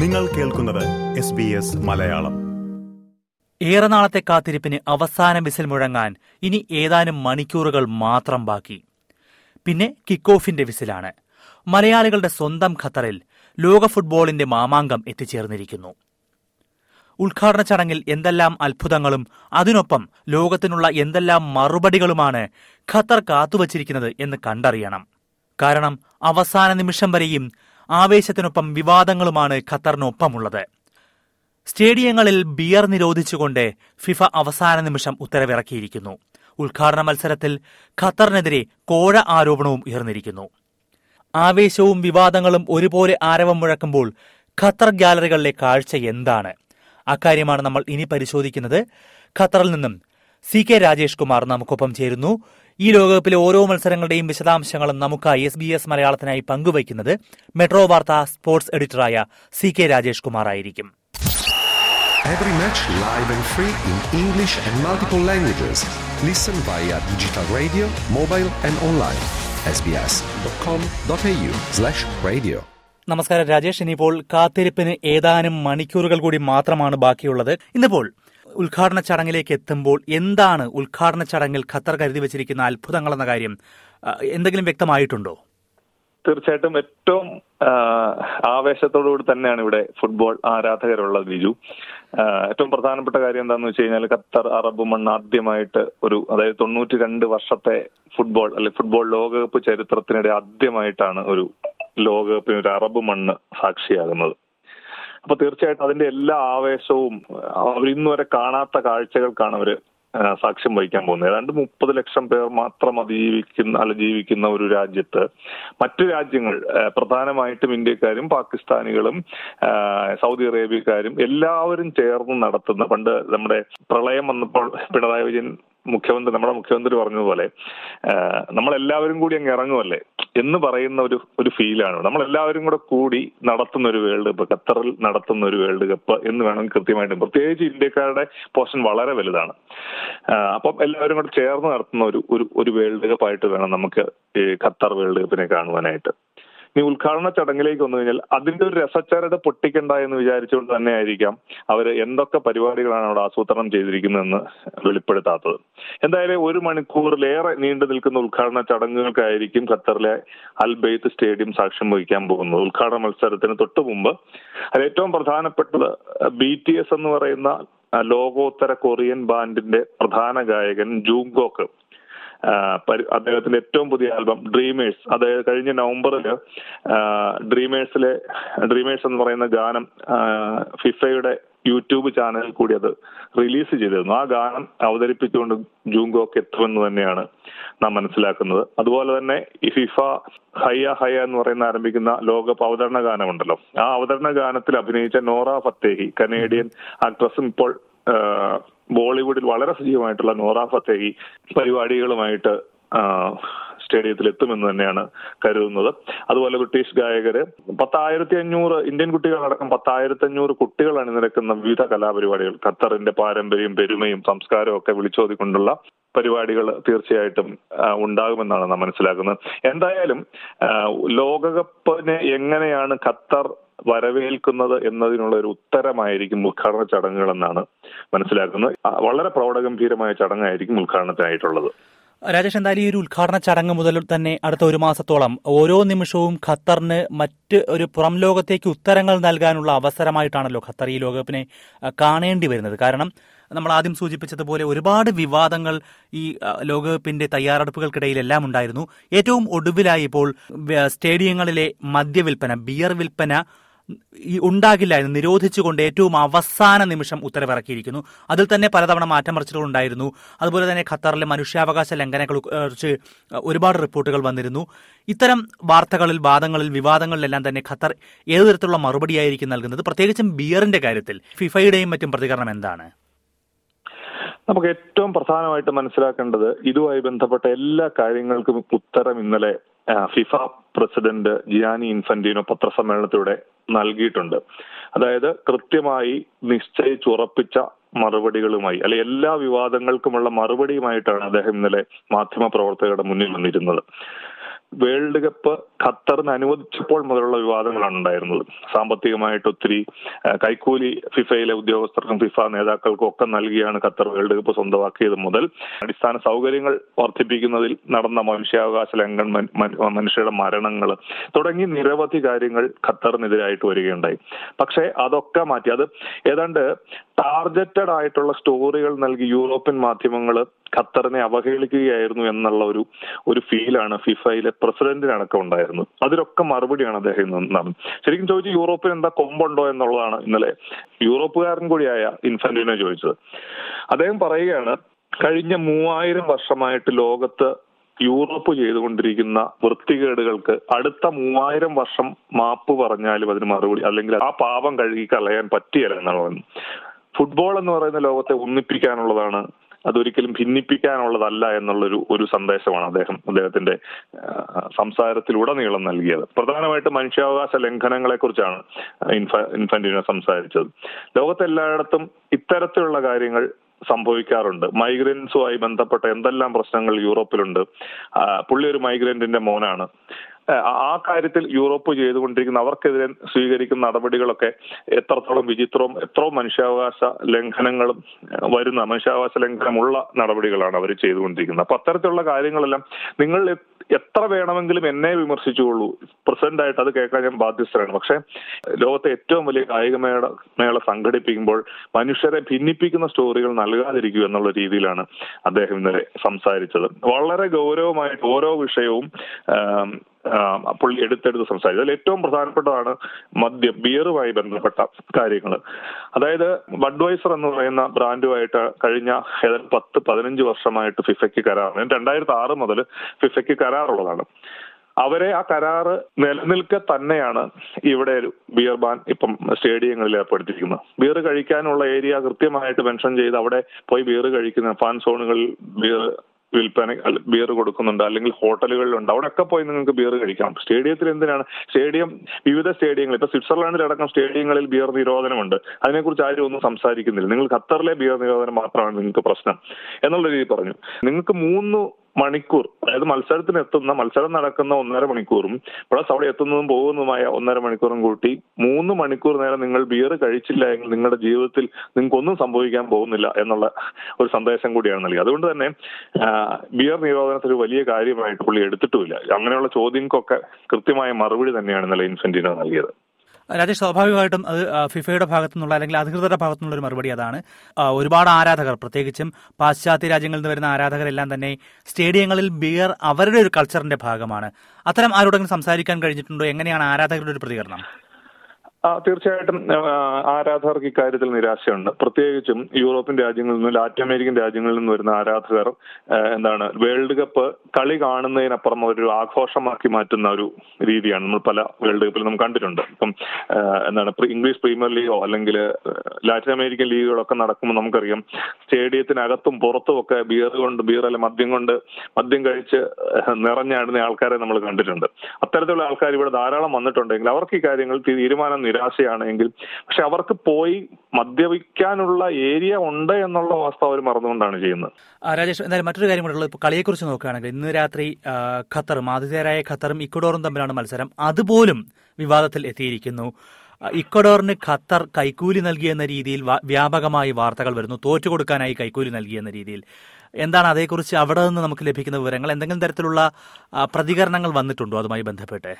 നിങ്ങൾ കേൾക്കുന്നത് S B S Malayalam. ഏറെ നാളത്തെ കാത്തിരിപ്പിന് അവസാന വിസിൽ മുഴങ്ങാൻ ഇനി ഏതാനും മണിക്കൂറുകൾ മാത്രം ബാക്കി. പിന്നെ കിക്ക് ഓഫിന്റെ വിസിലാണ്. മലയാളികളുടെ സ്വന്തം ഖത്തറിൽ ലോക ഫുട്ബോളിന്റെ മാമാങ്കം എത്തിച്ചേർന്നിരിക്കുന്നു. ഉദ്ഘാടന ചടങ്ങിൽ എന്തെല്ലാം അത്ഭുതങ്ങളും അതിനൊപ്പം ലോകത്തിനുള്ള എന്തെല്ലാം മറുപടികളുമാണ് ഖത്തർ കാത്തുവച്ചിരിക്കുന്നത് എന്ന് കണ്ടറിയണം. കാരണം അവസാന നിമിഷം വരെയും ആവേശത്തിനൊപ്പം വിവാദങ്ങളുമാണ് ഖത്തറിനൊപ്പമുള്ളത്. സ്റ്റേഡിയങ്ങളിൽ ബിയർ നിരോധിച്ചുകൊണ്ട് ഫിഫ അവസാന നിമിഷം ഉത്തരവിറക്കിയിരിക്കുന്നു. ഉദ്ഘാടന മത്സരത്തിൽ ഖത്തറിനെതിരെ കോഴ ആരോപണവും ഉയർന്നിരിക്കുന്നു. ആവേശവും വിവാദങ്ങളും ഒരുപോലെ ആരവം മുഴക്കുമ്പോൾ ഖത്തർ ഗ്യാലറികളിലെ കാഴ്ച എന്താണ്? അക്കാര്യമാണ് നമ്മൾ ഇനി പരിശോധിക്കുന്നത്. ഖത്തറിൽ നിന്നും സി കെ രാജേഷ് കുമാർ നമുക്കൊപ്പം ചേരുന്നു. ഈ ലോകകപ്പിലെ ഓരോ മത്സരങ്ങളുടെയും വിശദാംശങ്ങളും നമുക്കായി എസ് ബി എസ് മലയാളത്തിനായി പങ്കുവയ്ക്കുന്നത് മെട്രോ വാർത്ത സ്പോർട്സ് എഡിറ്ററായ സി കെ രാജേഷ് കുമാർ ആയിരിക്കും Every match live and free in English and multiple languages. Listen via digital radio, mobile and online. sbs.com.au slash radio. നമസ്കാരം രാജേഷ് ഇനിയിപ്പോൾ കാത്തിരിപ്പിന് ഏതാനും മണിക്കൂറുകൾ കൂടി മാത്രമാണ് ബാക്കിയുള്ളത് ഇന്നിപ്പോൾ ഉദ്ഘാടന ചടങ്ങിലേക്ക് എത്തുമ്പോൾ എന്താണ് ഉദ്ഘാടന ചടങ്ങിൽ ഖത്തർ കരുതി വെച്ചിരിക്കുന്ന അത്ഭുതങ്ങൾ എന്ന കാര്യം എന്തെങ്കിലും വ്യക്തമായിട്ടുണ്ടോ? തീർച്ചയായിട്ടും ഏറ്റവും ആവേശത്തോടുകൂടി തന്നെയാണ് ഇവിടെ ഫുട്ബോൾ ആരാധകരുള്ളത് ബിജു ഏറ്റവും പ്രധാനപ്പെട്ട കാര്യം എന്താണെന്ന് വെച്ച് കഴിഞ്ഞാൽ ഖത്തർ അറബ് മണ്ണ് ആദ്യമായിട്ട് ഒരു അതായത് തൊണ്ണൂറ്റി രണ്ട് വർഷത്തെ ഫുട്ബോൾ അല്ലെ ഫുട്ബോൾ ലോകകപ്പ് ചരിത്രത്തിനിടെ ആദ്യമായിട്ടാണ് ഒരു ലോകകപ്പിന് ഒരു അറബ് മണ്ണ് സാക്ഷിയാകുന്നത്. അപ്പൊ തീർച്ചയായിട്ടും അതിന്റെ എല്ലാ ആവേശവും അവർ ഇന്ന് വരെ കാണാത്ത കാഴ്ചകൾക്കാണ് അവർ സാക്ഷ്യം വഹിക്കാൻ പോകുന്നത്. ഏതാണ്ട് മുപ്പത് ലക്ഷം പേർ മാത്രം അതിജീവിക്കുന്ന അല്ല ജീവിക്കുന്ന ഒരു രാജ്യത്ത് മറ്റു രാജ്യങ്ങൾ പ്രധാനമായിട്ടും ഇന്ത്യക്കാരും പാകിസ്ഥാനികളും സൗദി അറേബ്യക്കാരും എല്ലാവരും ചേർന്ന് നടത്തുന്ന പണ്ട് നമ്മുടെ പ്രളയം വന്നപ്പോൾ പിണറായി വിജയൻ മുഖ്യമന്ത്രി നമ്മുടെ മുഖ്യമന്ത്രി പറഞ്ഞതുപോലെ നമ്മളെല്ലാവരും കൂടി അങ്ങ് ഇറങ്ങുമല്ലേ എന്ന് പറയുന്ന ഒരു ഒരു ഫീലാണ്. നമ്മളെല്ലാവരും കൂടെ കൂടി നടത്തുന്ന ഒരു വേൾഡ് കപ്പ് ഖത്തറിൽ നടത്തുന്ന ഒരു വേൾഡ് കപ്പ് എന്ന് വേണമെങ്കിൽ കൃത്യമായിട്ടും പ്രത്യേകിച്ച് ഇന്ത്യക്കാരുടെ പോർഷൻ വളരെ വലുതാണ്. അപ്പം എല്ലാവരും കൂടെ ചേർന്ന് നടത്തുന്ന ഒരു ഒരു വേൾഡ് കപ്പായിട്ട് വേണം നമുക്ക് ഖത്തർ വേൾഡ് കപ്പിനെ കാണുവാനായിട്ട്. ഇനി ഉദ്ഘാടന ചടങ്ങിലേക്ക് വന്നു കഴിഞ്ഞാൽ അതിന്റെ ഒരു രസച്ചരട് പൊട്ടിക്കണ്ട എന്ന് വിചാരിച്ചുകൊണ്ട് തന്നെ ആയിരിക്കാം അവർ എന്തൊക്കെ പരിപാടികളാണ് അവിടെ ആസൂത്രണം ചെയ്തിരിക്കുന്നതെന്ന് വെളിപ്പെടുത്താത്തത്. എന്തായാലും ഒരു മണിക്കൂറിലേറെ നീണ്ടു നിൽക്കുന്ന ഉദ്ഘാടന ചടങ്ങുകൾക്കായിരിക്കും ഖത്തറിലെ അൽ ബെയ്ത്ത് സ്റ്റേഡിയം സാക്ഷ്യം വഹിക്കാൻ പോകുന്നത്. ഉദ്ഘാടന മത്സരത്തിന് തൊട്ടു മുമ്പ് അത് ഏറ്റവും പ്രധാനപ്പെട്ടത് ബി ടി എസ് എന്ന് പറയുന്ന ലോകോത്തര കൊറിയൻ ബാൻഡിന്റെ പ്രധാന ഗായകൻ ജൂങ്കോക്ക് അദ്ദേഹത്തിന്റെ ഏറ്റവും പുതിയ ആൽബം ഡ്രീമേഴ്സ് അതായത് കഴിഞ്ഞ നവംബറിൽ ഡ്രീമേഴ്സിലെ ഡ്രീമേഴ്സ് എന്ന് പറയുന്ന ഗാനം ഫിഫയുടെ യൂട്യൂബ് ചാനലിൽ കൂടി അത് റിലീസ് ചെയ്തിരുന്നു. ആ ഗാനം അവതരിപ്പിച്ചുകൊണ്ട് ജൂങ്കോക്ക് എത്തുമെന്ന് തന്നെയാണ് നാം മനസ്സിലാക്കുന്നത്. അതുപോലെ തന്നെ ഈ ഫിഫ ഹയ്യ ഹയ്യ എന്ന് പറയുന്ന ആരംഭിക്കുന്ന ലോകകപ്പ് അവതരണ ഗാനമുണ്ടല്ലോ. ആ അവതരണ ഗാനത്തിൽ അഭിനയിച്ച നോറ ഫത്തേഹി കനേഡിയൻ ആക്ട്രസും ഇപ്പോൾ ബോളിവുഡിൽ വളരെ സജീവമായിട്ടുള്ള നോറ ഫത്തേഹി പരിപാടികളുമായിട്ട് സ്റ്റേഡിയത്തിൽ എത്തുമെന്ന് തന്നെയാണ് കരുതുന്നത്. അതുപോലെ ബ്രിട്ടീഷ് ഗായകര് പത്തായിരത്തി അഞ്ഞൂറ് ഇന്ത്യൻ കുട്ടികളടക്കം പത്തായിരത്തി അഞ്ഞൂറ് കുട്ടികൾ അണിനിരക്കുന്ന വിവിധ കലാപരിപാടികൾ ഖത്തറിന്റെ പാരമ്പര്യം പെരുമയും സംസ്കാരവും ഒക്കെ വിളിച്ചോതിക്കൊണ്ടുള്ള പരിപാടികൾ തീർച്ചയായിട്ടും ഉണ്ടാകുമെന്നാണ് നാം മനസ്സിലാക്കുന്നത്. എന്തായാലും ലോകകപ്പിനെ എങ്ങനെയാണ് ഖത്തർ വരവേൽക്കുന്നത് എന്നതിനുള്ള ഒരു ഉത്തരമായിരിക്കും ഉദ്ഘാടന ചടങ്ങുകളെന്നാണ് മനസ്സിലാക്കുന്നത്. വളരെ പ്രൗഢഗംഭീരമായ ചടങ്ങായിരിക്കും ഉദ്ഘാടനത്തിനായിട്ടുള്ളത്. രാജേഷ് എന്തായാലും ഈ ഒരു ഉദ്ഘാടന ചടങ്ങ് മുതൽ തന്നെ അടുത്ത ഒരു മാസത്തോളം ഓരോ നിമിഷവും ഖത്തറിന് മറ്റ് ഒരു പുറം ലോകത്തേക്ക് ഉത്തരങ്ങൾ നൽകാനുള്ള അവസരമായിട്ടാണല്ലോ ഖത്തർ ഈ ലോകകപ്പിനെ കാണേണ്ടി വരുന്നത്. കാരണം നമ്മൾ ആദ്യം സൂചിപ്പിച്ചതുപോലെ ഒരുപാട് വിവാദങ്ങൾ ഈ ലോകകപ്പിന്റെ തയ്യാറെടുപ്പുകൾക്കിടയിലെല്ലാം ഉണ്ടായിരുന്നു. ഏറ്റവും ഒടുവിലായി ഇപ്പോൾ സ്റ്റേഡിയങ്ങളിലെ മദ്യവിൽപ്പന ബിയർ വിൽപ്പന ഉണ്ടാകില്ലായിരുന്നു നിരോധിച്ചുകൊണ്ട് ഏറ്റവും അവസാന നിമിഷം ഉത്തരവിറക്കിയിരിക്കുന്നു. അതിൽ തന്നെ പലതവണ മാറ്റമറിച്ചിലുകൾ ഉണ്ടായിരുന്നു അതുപോലെ തന്നെ ഖത്തറിലെ മനുഷ്യാവകാശ ലംഘനങ്ങൾ കുറിച്ച് ഒരുപാട് റിപ്പോർട്ടുകൾ വന്നിരുന്നു. ഇത്തരം വാർത്തകളിൽ വാദങ്ങളിൽ വിവാദങ്ങളിലെല്ലാം തന്നെ ഖത്തർ ഏതു തരത്തിലുള്ള മറുപടിയായിരിക്കും നൽകുന്നത്? പ്രത്യേകിച്ചും ബിയറിന്റെ കാര്യത്തിൽ ഫിഫയുടെയും മറ്റും പ്രതികരണം എന്താണ്? നമുക്ക് ഏറ്റവും പ്രധാനമായിട്ട് മനസ്സിലാക്കേണ്ടത് ഇതുമായി ബന്ധപ്പെട്ട എല്ലാ കാര്യങ്ങൾക്കും ഉത്തരം ഇന്നലെ ഫിഫ പ്രസിഡന്റ് ജിയാനി ഇൻഫന്റീനോ പത്രസമ്മേളനത്തിലൂടെ നൽകിയിട്ടുണ്ട്. അതായത് കൃത്യമായി നിശ്ചയിച്ചുറപ്പിച്ച മറുപടികളുമായി അല്ലെ എല്ലാ വിവാദങ്ങൾക്കുമുള്ള മറുപടിയുമായിട്ടാണ് അദ്ദേഹം ഇന്നലെ മാധ്യമ പ്രവർത്തകരുടെ മുന്നിൽ വന്നിരുന്നത്. വേൾഡ് കപ്പ് ഖത്തറിന് അനുവദിച്ചപ്പോൾ മുതലുള്ള വിവാദങ്ങളാണ് ഉണ്ടായിരുന്നത്. സാമ്പത്തികമായിട്ട് ഒത്തിരി കൈക്കൂലി ഫിഫയിലെ ഉദ്യോഗസ്ഥർക്കും ഫിഫ നേതാക്കൾക്കും ഒക്കെ നൽകിയാണ് ഖത്തർ വേൾഡ് കപ്പ് സ്വന്തമാക്കിയത് മുതൽ. അടിസ്ഥാന സൗകര്യങ്ങൾ വർദ്ധിപ്പിക്കുന്നതിൽ നടന്ന മനുഷ്യാവകാശ ലംഘനം മനുഷ്യരുടെ മരണങ്ങൾ തുടങ്ങി നിരവധി കാര്യങ്ങൾ ഖത്തറിനെതിരായിട്ട് വരികയുണ്ടായി. പക്ഷേ അതൊക്കെ മാറ്റി. അത് ഏതാണ്ട് ടാർഗറ്റഡ് ആയിട്ടുള്ള സ്റ്റോറികൾ നൽകി യൂറോപ്യൻ മാധ്യമങ്ങൾ ഖത്തറിനെ അവഹേളിക്കുകയായിരുന്നു എന്നുള്ള ഒരു ഒരു ഫീലാണ് ഫിഫയിലെ പ്രസിഡന്റിനടക്കം ഉണ്ടായിരുന്നത്. അതിലൊക്കെ മറുപടിയാണ് അദ്ദേഹം ഇന്ന് നടന്നത് ശരിക്കും ചോദിച്ചു യൂറോപ്പിന് എന്താ കൊമ്പുണ്ടോ എന്നുള്ളതാണ് ഇന്നലെ യൂറോപ്പുകാരൻ കൂടിയായ ഇൻഫന്റിനെ ചോദിച്ചത്. അദ്ദേഹം പറയുകയാണ് കഴിഞ്ഞ മൂവായിരം വർഷമായിട്ട് ലോകത്ത് യൂറോപ്പ് ചെയ്തുകൊണ്ടിരിക്കുന്ന വൃത്തികേടുകൾക്ക് അടുത്ത മൂവായിരം വർഷം മാപ്പ് പറഞ്ഞാലും അതിന് മറുപടി അല്ലെങ്കിൽ ആ പാപം കഴുകി കളയാൻ പറ്റിയല്ല എന്നുള്ളത് ഫുട്ബോൾ എന്ന് പറയുന്ന ലോകത്തെ ഒന്നിപ്പിക്കാനുള്ളതാണ് അതൊരിക്കലും ഭിന്നിപ്പിക്കാനുള്ളതല്ല എന്നുള്ളൊരു ഒരു സന്ദേശമാണ് അദ്ദേഹം അദ്ദേഹത്തിന്റെ സംസാരത്തിലൂടെ സംസാരത്തിലുടനീളം നൽകിയത്. പ്രധാനമായിട്ട് മനുഷ്യാവകാശ ലംഘനങ്ങളെ കുറിച്ചാണ് ഇൻഫ ഇൻഫന്റിനോ സംസാരിച്ചത്. ലോകത്തെല്ലായിടത്തും ഇത്തരത്തിലുള്ള കാര്യങ്ങൾ സംഭവിക്കാറുണ്ട്. മൈഗ്രൻസുമായി ബന്ധപ്പെട്ട എന്തെല്ലാം പ്രശ്നങ്ങൾ യൂറോപ്പിലുണ്ട്. പുള്ളി ഒരു മൈഗ്രന്റിന്റെ മോനാണ്. ആ, കാര്യത്തിൽ യൂറോപ്പ് ചെയ്തുകൊണ്ടിരിക്കുന്ന അവർക്കെതിരെ സ്വീകരിക്കുന്ന നടപടികളൊക്കെ എത്രത്തോളം വിചിത്രവും എത്രയും മനുഷ്യാവകാശ ലംഘനങ്ങളും വരുന്ന മനുഷ്യാവകാശ ലംഘനമുള്ള നടപടികളാണ് അവർ ചെയ്തുകൊണ്ടിരിക്കുന്നത്. അപ്പൊ അത്തരത്തിലുള്ള കാര്യങ്ങളെല്ലാം നിങ്ങൾ എത്ര വേണമെങ്കിലും എന്നെ വിമർശിച്ചുകൊള്ളൂ. പ്രസിഡന്റ് ആയിട്ട് അത് കേൾക്കാൻ ഞാൻ ബാധ്യസ്ഥരാണ് പക്ഷെ ലോകത്തെ ഏറ്റവും വലിയ കായിക മേള മേള സംഘടിപ്പിക്കുമ്പോൾ മനുഷ്യരെ ഭിന്നിപ്പിക്കുന്ന സ്റ്റോറികൾ നൽകാതിരിക്കൂ എന്നുള്ള രീതിയിലാണ് അദ്ദേഹം ഇന്നലെ സംസാരിച്ചത്. വളരെ ഗൗരവമായിട്ട് ഓരോ വിഷയവും പുള്ളി എടുത്തെടുത്ത് സംസാരിച്ചു. അതിൽ ഏറ്റവും പ്രധാനപ്പെട്ടതാണ് മദ്യം ബിയറുമായി ബന്ധപ്പെട്ട കാര്യങ്ങൾ. അതായത് ബഡ്വൈസർ എന്ന് പറയുന്ന ബ്രാൻഡുമായിട്ട് കഴിഞ്ഞ ഏതാണ്ട് പത്ത് പതിനഞ്ച് വർഷമായിട്ട് ഫിഫയ്ക്ക് കരാർ. രണ്ടായിരത്തി ആറ് മുതൽ ഫിഫയ്ക്ക് കരാറുള്ളതാണ്. അവരെ ആ കരാറ് നിലനിൽക്കെ തന്നെയാണ് ഇവിടെ ഒരു ബിയർ ബാൻ ഇപ്പം സ്റ്റേഡിയങ്ങളിൽ ഏർപ്പെടുത്തിയിരിക്കുന്നത്. ബിയർ കഴിക്കാനുള്ള ഏരിയ കൃത്യമായിട്ട് മെൻഷൻ ചെയ്ത് അവിടെ പോയി ബിയർ കഴിക്കുന്ന ഫാൻ സോണുകളിൽ ബിയർ വിൽപ്പന ബിയർ കൊടുക്കുന്നുണ്ട്. അല്ലെങ്കിൽ ഹോട്ടലുകളിലുണ്ട്. അവിടെയൊക്കെ പോയി നിങ്ങൾക്ക് ബിയർ കഴിക്കാം. സ്റ്റേഡിയത്തിൽ എന്തിനാണ്? സ്റ്റേഡിയം വിവിധ സ്റ്റേഡിയങ്ങൾ ഇപ്പൊ സ്വിറ്റ്സർലാൻഡിലടക്കം സ്റ്റേഡിയങ്ങളിൽ ബിയർ നിരോധനമുണ്ട്. അതിനെക്കുറിച്ച് ആരും ഒന്നും സംസാരിക്കുന്നില്ല. നിങ്ങൾ ഖത്തറിലെ ബിയർ നിരോധനം മാത്രമാണ് നിങ്ങൾക്ക് പ്രശ്നം. എന്നുള്ള രീതി പറഞ്ഞു. നിങ്ങൾക്ക് മൂന്ന് മണിക്കൂർ അതായത് മത്സരത്തിന് എത്തുന്ന മത്സരം നടക്കുന്ന ഒന്നര മണിക്കൂറും പ്ലസ് അവിടെ എത്തുന്നതും പോകുന്നതുമായ ഒന്നര മണിക്കൂറും കൂട്ടി മൂന്ന് മണിക്കൂർ നേരം നിങ്ങൾ ബിയർ കഴിച്ചില്ല എങ്കിൽ നിങ്ങളുടെ ജീവിതത്തിൽ നിങ്ങൾക്കൊന്നും സംഭവിക്കാൻ പോകുന്നില്ല എന്നുള്ള ഒരു സന്ദേശം കൂടിയാണ് നൽകിയത്. അതുകൊണ്ട് തന്നെ ബിയർ നിരോധനത്തിൽ വലിയ കാര്യമായിട്ട് പുള്ളി എടുത്തിട്ടുമില്ല. അങ്ങനെയുള്ള ചോദ്യങ്ങൾക്കൊക്കെ കൃത്യമായ മറുപടി തന്നെയാണ് ഇന്നലെ ഇൻഫന്റിനോ നൽകിയത്. രാജേഷ് സ്വാഭാവികമായിട്ടും അത് ഫിഫയുടെ ഭാഗത്തു നിന്നുള്ള അല്ലെങ്കിൽ അധികൃതരുടെ ഭാഗത്തു നിന്നുള്ള ഒരു മറുപടി അതാണ്. ഒരുപാട് ആരാധകർ പ്രത്യേകിച്ചും പാശ്ചാത്യ രാജ്യങ്ങളിൽ നിന്ന് വരുന്ന ആരാധകരെല്ലാം തന്നെ സ്റ്റേഡിയങ്ങളിൽ ബിയർ അവരുടെ ഒരു കൾച്ചറിന്റെ ഭാഗമാണ്. അത്തരം ആരോടെങ്കിലും സംസാരിക്കാൻ കഴിഞ്ഞിട്ടുണ്ടോ? എങ്ങനെയാണ് ആരാധകരുടെ ഒരു പ്രതികരണം? ആ, തീർച്ചയായിട്ടും ആരാധകർക്ക് ഇക്കാര്യത്തിൽ നിരാശയുണ്ട്. പ്രത്യേകിച്ചും യൂറോപ്യൻ രാജ്യങ്ങളിൽ നിന്നും ലാറ്റിൻ അമേരിക്കൻ രാജ്യങ്ങളിൽ നിന്ന് വരുന്ന ആരാധകർ എന്താണ് വേൾഡ് കപ്പ് കളി കാണുന്നതിനപ്പുറം ഒരു ആഘോഷമാക്കി മാറ്റുന്ന ഒരു രീതിയാണ് നമ്മൾ പല വേൾഡ് കപ്പിൽ നമ്മൾ കണ്ടിട്ടുണ്ട്. ഇപ്പം എന്താണ് ഇംഗ്ലീഷ് പ്രീമിയർ ലീഗോ അല്ലെങ്കിൽ ലാറ്റിൻ അമേരിക്കൻ ലീഗുകളൊക്കെ നടക്കുമ്പോൾ നമുക്കറിയാം സ്റ്റേഡിയത്തിനകത്തും പുറത്തും ഒക്കെ ബിയർ കൊണ്ട് ബിയർ അല്ല മദ്യം കൊണ്ട് മദ്യം കഴിച്ച് നിറഞ്ഞാടുന്ന ആൾക്കാരെ നമ്മൾ കണ്ടിട്ടുണ്ട്. അത്തരത്തിലുള്ള ആൾക്കാർ ഇവിടെ ധാരാളം വന്നിട്ടുണ്ടെങ്കിൽ അവർക്ക് ഈ കാര്യങ്ങൾ തീരുമാനം നിരാശയാണെങ്കിൽ പക്ഷെ അവർക്ക് പോയി മദ്യപിക്കാനുള്ള ഏരിയ ഉണ്ട് എന്നുള്ള അവസ്ഥ അവർ മറന്നുകൊണ്ടാണ് ചെയ്യുന്നത്. രാജേഷ് എന്തായാലും മറ്റൊരു കാര്യം കൂടെ ഉള്ളത്. ഇപ്പോൾ കളിയെക്കുറിച്ച് നോക്കുകയാണെങ്കിൽ ഇന്ന് രാത്രി ഖത്തറും ആതിഥേയരായ ഖത്തറും ഇക്വഡോറും തമ്മിലാണ് മത്സരം. അതുപോലും വിവാദത്തിൽ എത്തിയിരിക്കുന്നു. ഇക്വഡോറിന് ഖത്തർ കൈക്കൂലി നൽകിയെന്ന രീതിയിൽ വ്യാപകമായി വാർത്തകൾ വരുന്നു. തോറ്റുകൊടുക്കാനായി കൈക്കൂലി നൽകിയെന്ന രീതിയിൽ. എന്താണ് അതേക്കുറിച്ച് അവിടെ നിന്ന് നമുക്ക് ലഭിക്കുന്ന വിവരങ്ങൾ? എന്തെങ്കിലും തരത്തിലുള്ള പ്രതികരണങ്ങൾ വന്നിട്ടുണ്ടോ അതുമായി ബന്ധപ്പെട്ട്?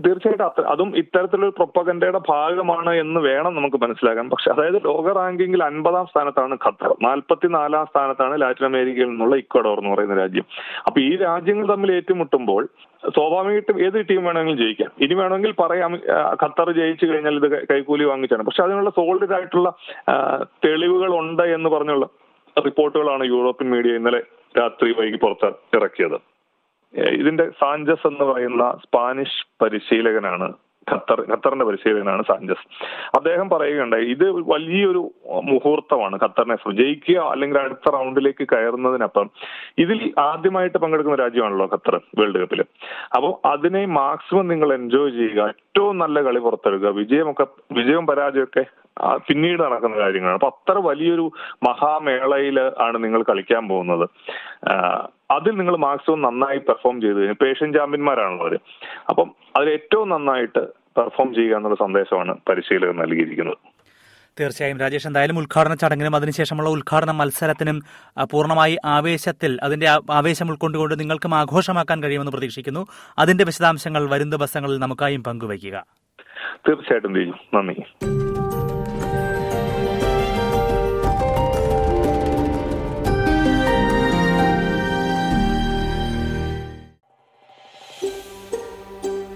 തീർച്ചയായിട്ടും അത് ഇത്തരത്തിലൊരു പ്രൊപ്പഗൻഡയുടെ ഭാഗമാണ് എന്ന് വേണം നമുക്ക് മനസ്സിലാക്കാൻ. പക്ഷെ അതായത് ലോക റാങ്കിങ്ങിൽ അൻപതാം സ്ഥാനത്താണ് ഖത്തർ. നാൽപ്പത്തിനാലാം സ്ഥാനത്താണ് ലാറ്റിൻ അമേരിക്കയിൽ നിന്നുള്ള ഇക്വഡോർ എന്ന് പറയുന്ന രാജ്യം. അപ്പൊ ഈ രാജ്യങ്ങൾ തമ്മിൽ ഏറ്റുമുട്ടുമ്പോൾ സ്വാഭാവികമായിട്ടും ഏത് ടീം വേണമെങ്കിലും ജയിക്കാം. ഇനി വേണമെങ്കിൽ പറയാം ഖത്തർ ജയിച്ചു കഴിഞ്ഞാൽ ഇത് കൈക്കൂലി വാങ്ങിച്ചാണ്. പക്ഷെ അതിനുള്ള സോൾഡ് ആയിട്ടുള്ള തെളിവുകൾ ഉണ്ട് എന്ന് പറഞ്ഞുള്ള റിപ്പോർട്ടുകളാണ് യൂറോപ്യൻ മീഡിയ ഇന്നലെ രാത്രി വൈകി പുറത്ത് ഇറക്കിയത് ഇതിന്റെ സാഞ്ചസ് എന്ന് പറയുന്ന സ്പാനിഷ് പരിശീലകനാണ് ഖത്തർ ഖത്തറിന്റെ പരിശീലകനാണ് സാഞ്ചസ്. അദ്ദേഹം പറയുകയുണ്ടായി ഇത് വലിയൊരു മുഹൂർത്തമാണ് ഖത്തറിനെ. ജയിക്കുക അല്ലെങ്കിൽ അടുത്ത റൗണ്ടിലേക്ക് കയറുന്നതിനപ്പം ഇതിൽ ആദ്യമായിട്ട് പങ്കെടുക്കുന്ന രാജ്യമാണല്ലോ ഖത്തർ വേൾഡ് കപ്പിൽ. അപ്പോൾ അതിനെ മാക്സിമം നിങ്ങൾ എൻജോയ് ചെയ്യുക. ഏറ്റവും നല്ല കളി പുറത്തെടുക്കുക. വിജയമൊക്കെ വിജയവും പരാജയമൊക്കെ പിന്നീട് നടക്കുന്ന കാര്യങ്ങളാണ്. അപ്പൊ അത്ര വലിയൊരു മഹാമേളയിൽ ആണ് നിങ്ങൾ കളിക്കാൻ പോകുന്നത്. അതിൽ നിങ്ങൾ മാക്സിമം നന്നായി പെർഫോം ചെയ്തു കഴിഞ്ഞു പേഷ്യൻ ചാമ്പ്യന്മാരാണുള്ളവർ ചാമ്പ്യന്മാരാണല്ലോ അപ്പം അതിൽ ഏറ്റവും നന്നായിട്ട് പെർഫോം ചെയ്യുക എന്നുള്ള സന്ദേശമാണ് പരിശീലകൻ നൽകിയിരിക്കുന്നത്. തീർച്ചയായും. രാജേഷ് എന്തായാലും ഉദ്ഘാടന ചടങ്ങിനും അതിനുശേഷമുള്ള ഉദ്ഘാടന മത്സരത്തിനും പൂർണമായി ആവേശത്തിൽ അതിന്റെ ആവേശം ഉൾക്കൊണ്ടുകൊണ്ട് നിങ്ങൾക്കും ആഘോഷമാക്കാൻ കഴിയുമെന്ന് പ്രതീക്ഷിക്കുന്നു. അതിന്റെ വിശദാംശങ്ങൾ വരും ദിവസങ്ങളിൽ നമുക്കായും പങ്കുവയ്ക്കുക. തീർച്ചയായിട്ടും ചെയ്യും നന്ദി.